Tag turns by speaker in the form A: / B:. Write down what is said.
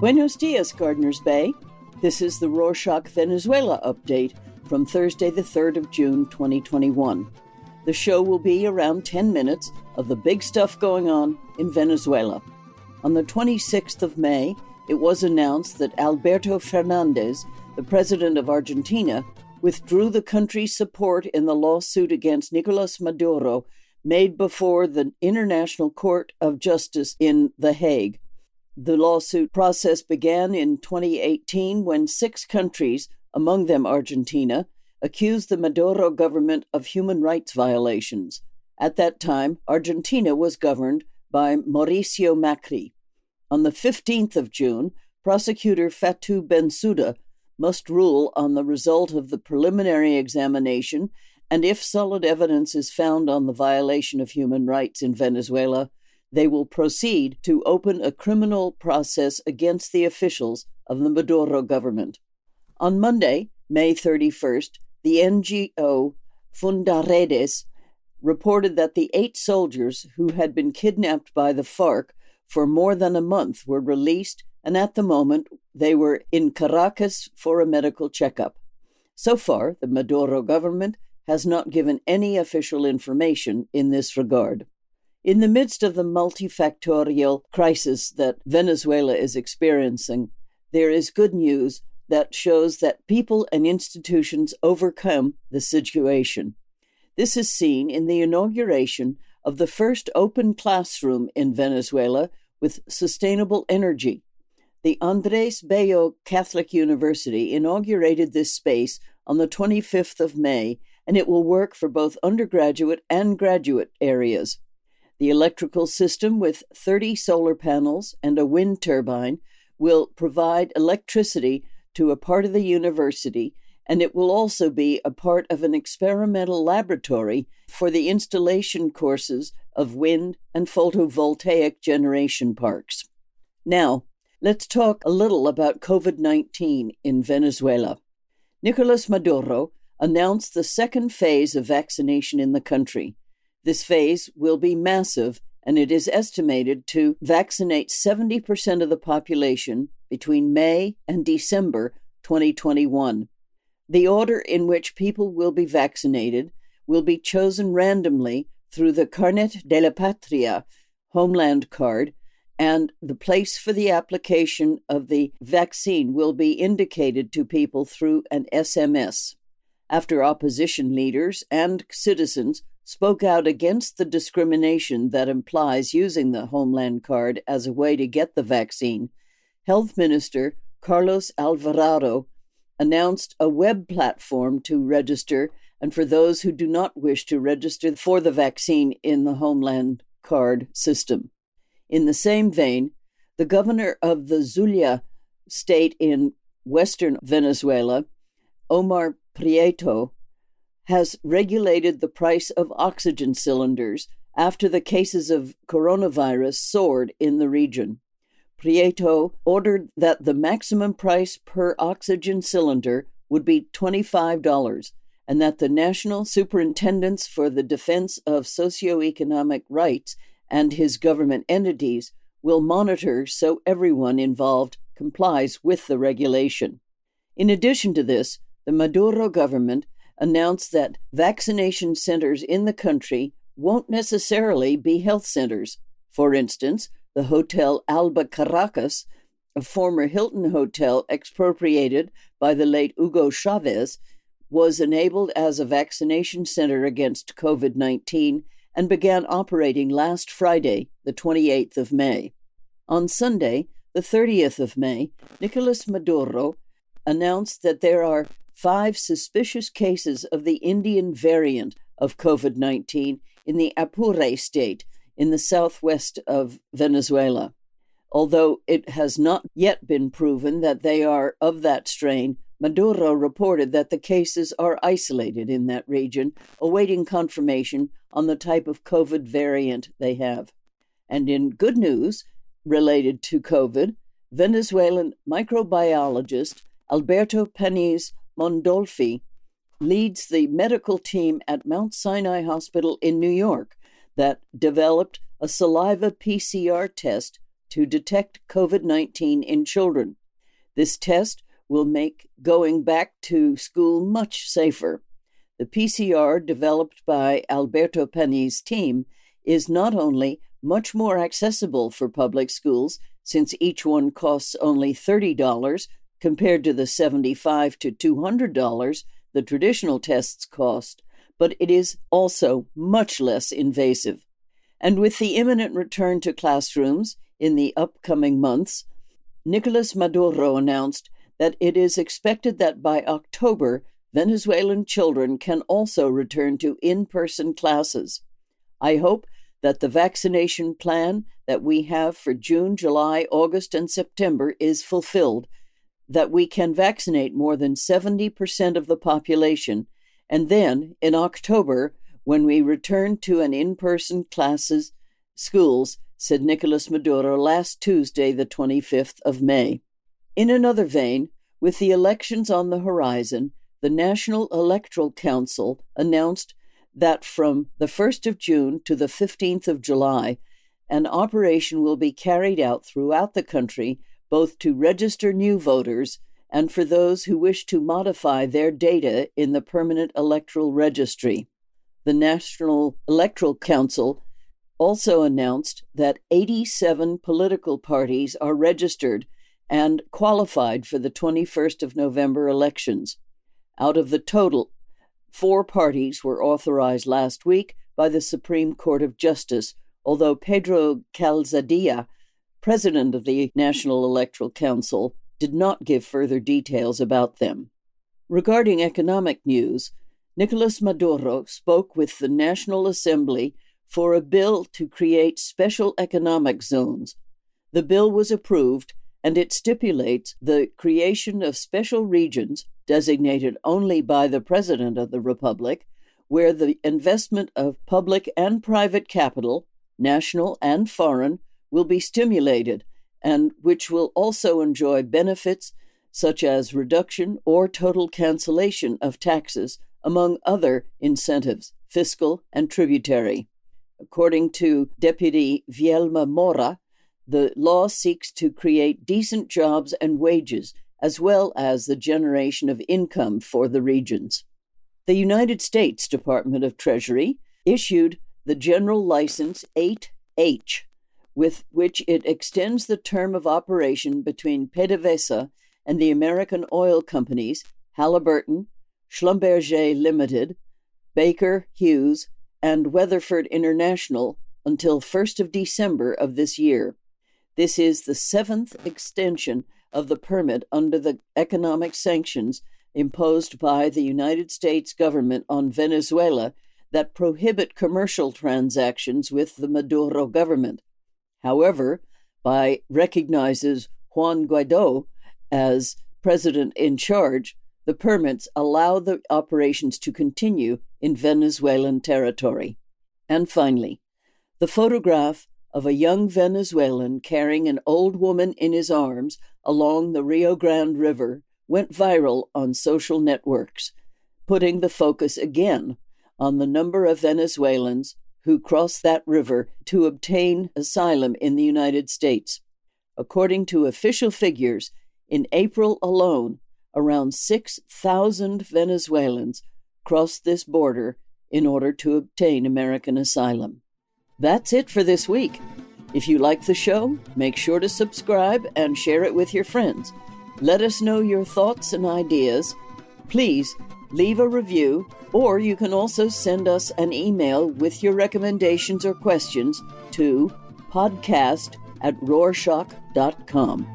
A: Buenos dias, Gardiner's Bay. This is the Rorschach Venezuela update from Thursday, the 3rd of June, 2021. The show will be around 10 minutes of the big stuff going on in Venezuela. On the 26th of May, it was announced that Alberto Fernandez, the president of Argentina, withdrew the country's support in the lawsuit against Nicolas Maduro made before the International Court of Justice in The Hague. The lawsuit process began in 2018 when six countries, among them Argentina, accused the Maduro government of human rights violations. At that time, Argentina was governed by Mauricio Macri. On the 15th of June, prosecutor Fatou Bensouda must rule on the result of the preliminary examination and if solid evidence is found on the violation of human rights in Venezuela, they will proceed to open a criminal process against the officials of the Maduro government. On Monday, May 31st, the NGO Fundaredes reported that the eight soldiers who had been kidnapped by the FARC for more than a month were released, and at the moment they were in Caracas for a medical checkup. So far, the Maduro government has not given any official information in this regard. In the midst of the multifactorial crisis that Venezuela is experiencing, there is good news that shows that people and institutions overcome the situation. This is seen in the inauguration of the first open classroom in Venezuela with sustainable energy. The Andres Bello Catholic University inaugurated this space on the 25th of May, and it will work for both undergraduate and graduate areas. The electrical system, with 30 solar panels and a wind turbine, will provide electricity to a part of the university, and it will also be a part of an experimental laboratory for the installation courses of wind and photovoltaic generation parks. Now, let's talk a little about COVID 19 in Venezuela. Nicolas Maduro announced the second phase of vaccination in the country. This phase will be massive, and it is estimated to vaccinate 70% of the population between May and December 2021. The order in which people will be vaccinated will be chosen randomly through the Carnet de la Patria Homeland Card, and the place for the application of the vaccine will be indicated to people through an SMS. After opposition leaders and citizens spoke out against the discrimination that implies using the Homeland Card as a way to get the vaccine, Health Minister Carlos Alvarado announced a web platform to register and for those who do not wish to register for the vaccine in the Homeland Card system. In the same vein, the governor of the Zulia state in western Venezuela, Omar Prieto, has regulated the price of oxygen cylinders after the cases of coronavirus soared in the region. Prieto ordered that the maximum price per oxygen cylinder would be $25 and that the National Superintendents for the Defense of Socioeconomic Rights and his government entities will monitor so everyone involved complies with the regulation. In addition to this, the Maduro government announced that vaccination centers in the country won't necessarily be health centers. For instance, the Hotel Alba Caracas, a former Hilton hotel expropriated by the late Hugo Chavez, was enabled as a vaccination center against COVID 19 and began operating last Friday, the 28th of May. On Sunday, the 30th of May, Nicolas Maduro announced that there are five suspicious cases of the Indian variant of COVID 19 in the Apure state in the southwest of Venezuela. Although it has not yet been proven that they are of that strain, Maduro reported that the cases are isolated in that region, awaiting confirmation on the type of COVID variant they have. And in good news related to COVID, Venezuelan microbiologist Alberto Paniz Mondolfi leads the medical team at Mount Sinai Hospital in New York that developed a saliva PCR test to detect COVID 19 in children. This test will make going back to school much safer. The PCR developed by Alberto Paniz's team is not only much more accessible for public schools, since each one costs only $30 compared to the 75 to $200 the traditional tests cost, but it is also much less invasive. And with the imminent return to classrooms in the upcoming months, Nicolas Maduro announced that it is expected that by October, Venezuelan children can also return to in person classes. I hope that the vaccination plan that we have for June, July, August, and September is fulfilled, that we can vaccinate more than 70% of the population, and then in October, when we return to an in person classes, schools, said Nicolas Maduro last Tuesday, the 25th of May. In another vein, with the elections on the horizon, the National Electoral Council announced that from the 1st of June to the 15th of July, an operation will be carried out throughout the country both to register new voters and for those who wish to modify their data in the permanent electoral registry. The National Electoral Council also announced that 87 political parties are registered and qualified for the 21st of November elections. Out of the total, four parties were authorized last week by the Supreme Court of Justice, although Pedro Calzadilla, president of the National Electoral Council, did not give further details about them. Regarding economic news, Nicolas Maduro spoke with the National Assembly for a bill to create special economic zones. The bill was approved and it stipulates the creation of special regions designated only by the President of the Republic where the investment of public and private capital, national and foreign, will be stimulated and which will also enjoy benefits such as reduction or total cancellation of taxes, among other incentives, fiscal and tributary. According to Deputy Vielma Mora, the law seeks to create decent jobs and wages, as well as the generation of income for the regions. The United States Department of Treasury issued the General License 8H, with which it extends the term of operation between PDVSA and the American oil companies Halliburton, Schlumberger Limited, Baker Hughes, and Weatherford International until 1st of December of this year. This is the seventh extension of the permit under the economic sanctions imposed by the United States government on Venezuela that prohibit commercial transactions with the Maduro government. However, by recognizes Juan Guaido as president in charge, the permits allow the operations to continue in Venezuelan territory. And finally, the photograph of a young Venezuelan carrying an old woman in his arms along the Rio Grande River went viral on social networks, putting the focus again on the number of Venezuelans who crossed that river to obtain asylum in the United States. According to official figures, in April alone, around 6,000 Venezuelans crossed this border in order to obtain American asylum. That's it for this week. If you like the show, make sure to subscribe and share it with your friends. Let us know your thoughts and ideas. Please leave a review, or you can also send us an email with your recommendations or questions to podcast at rorschach.com.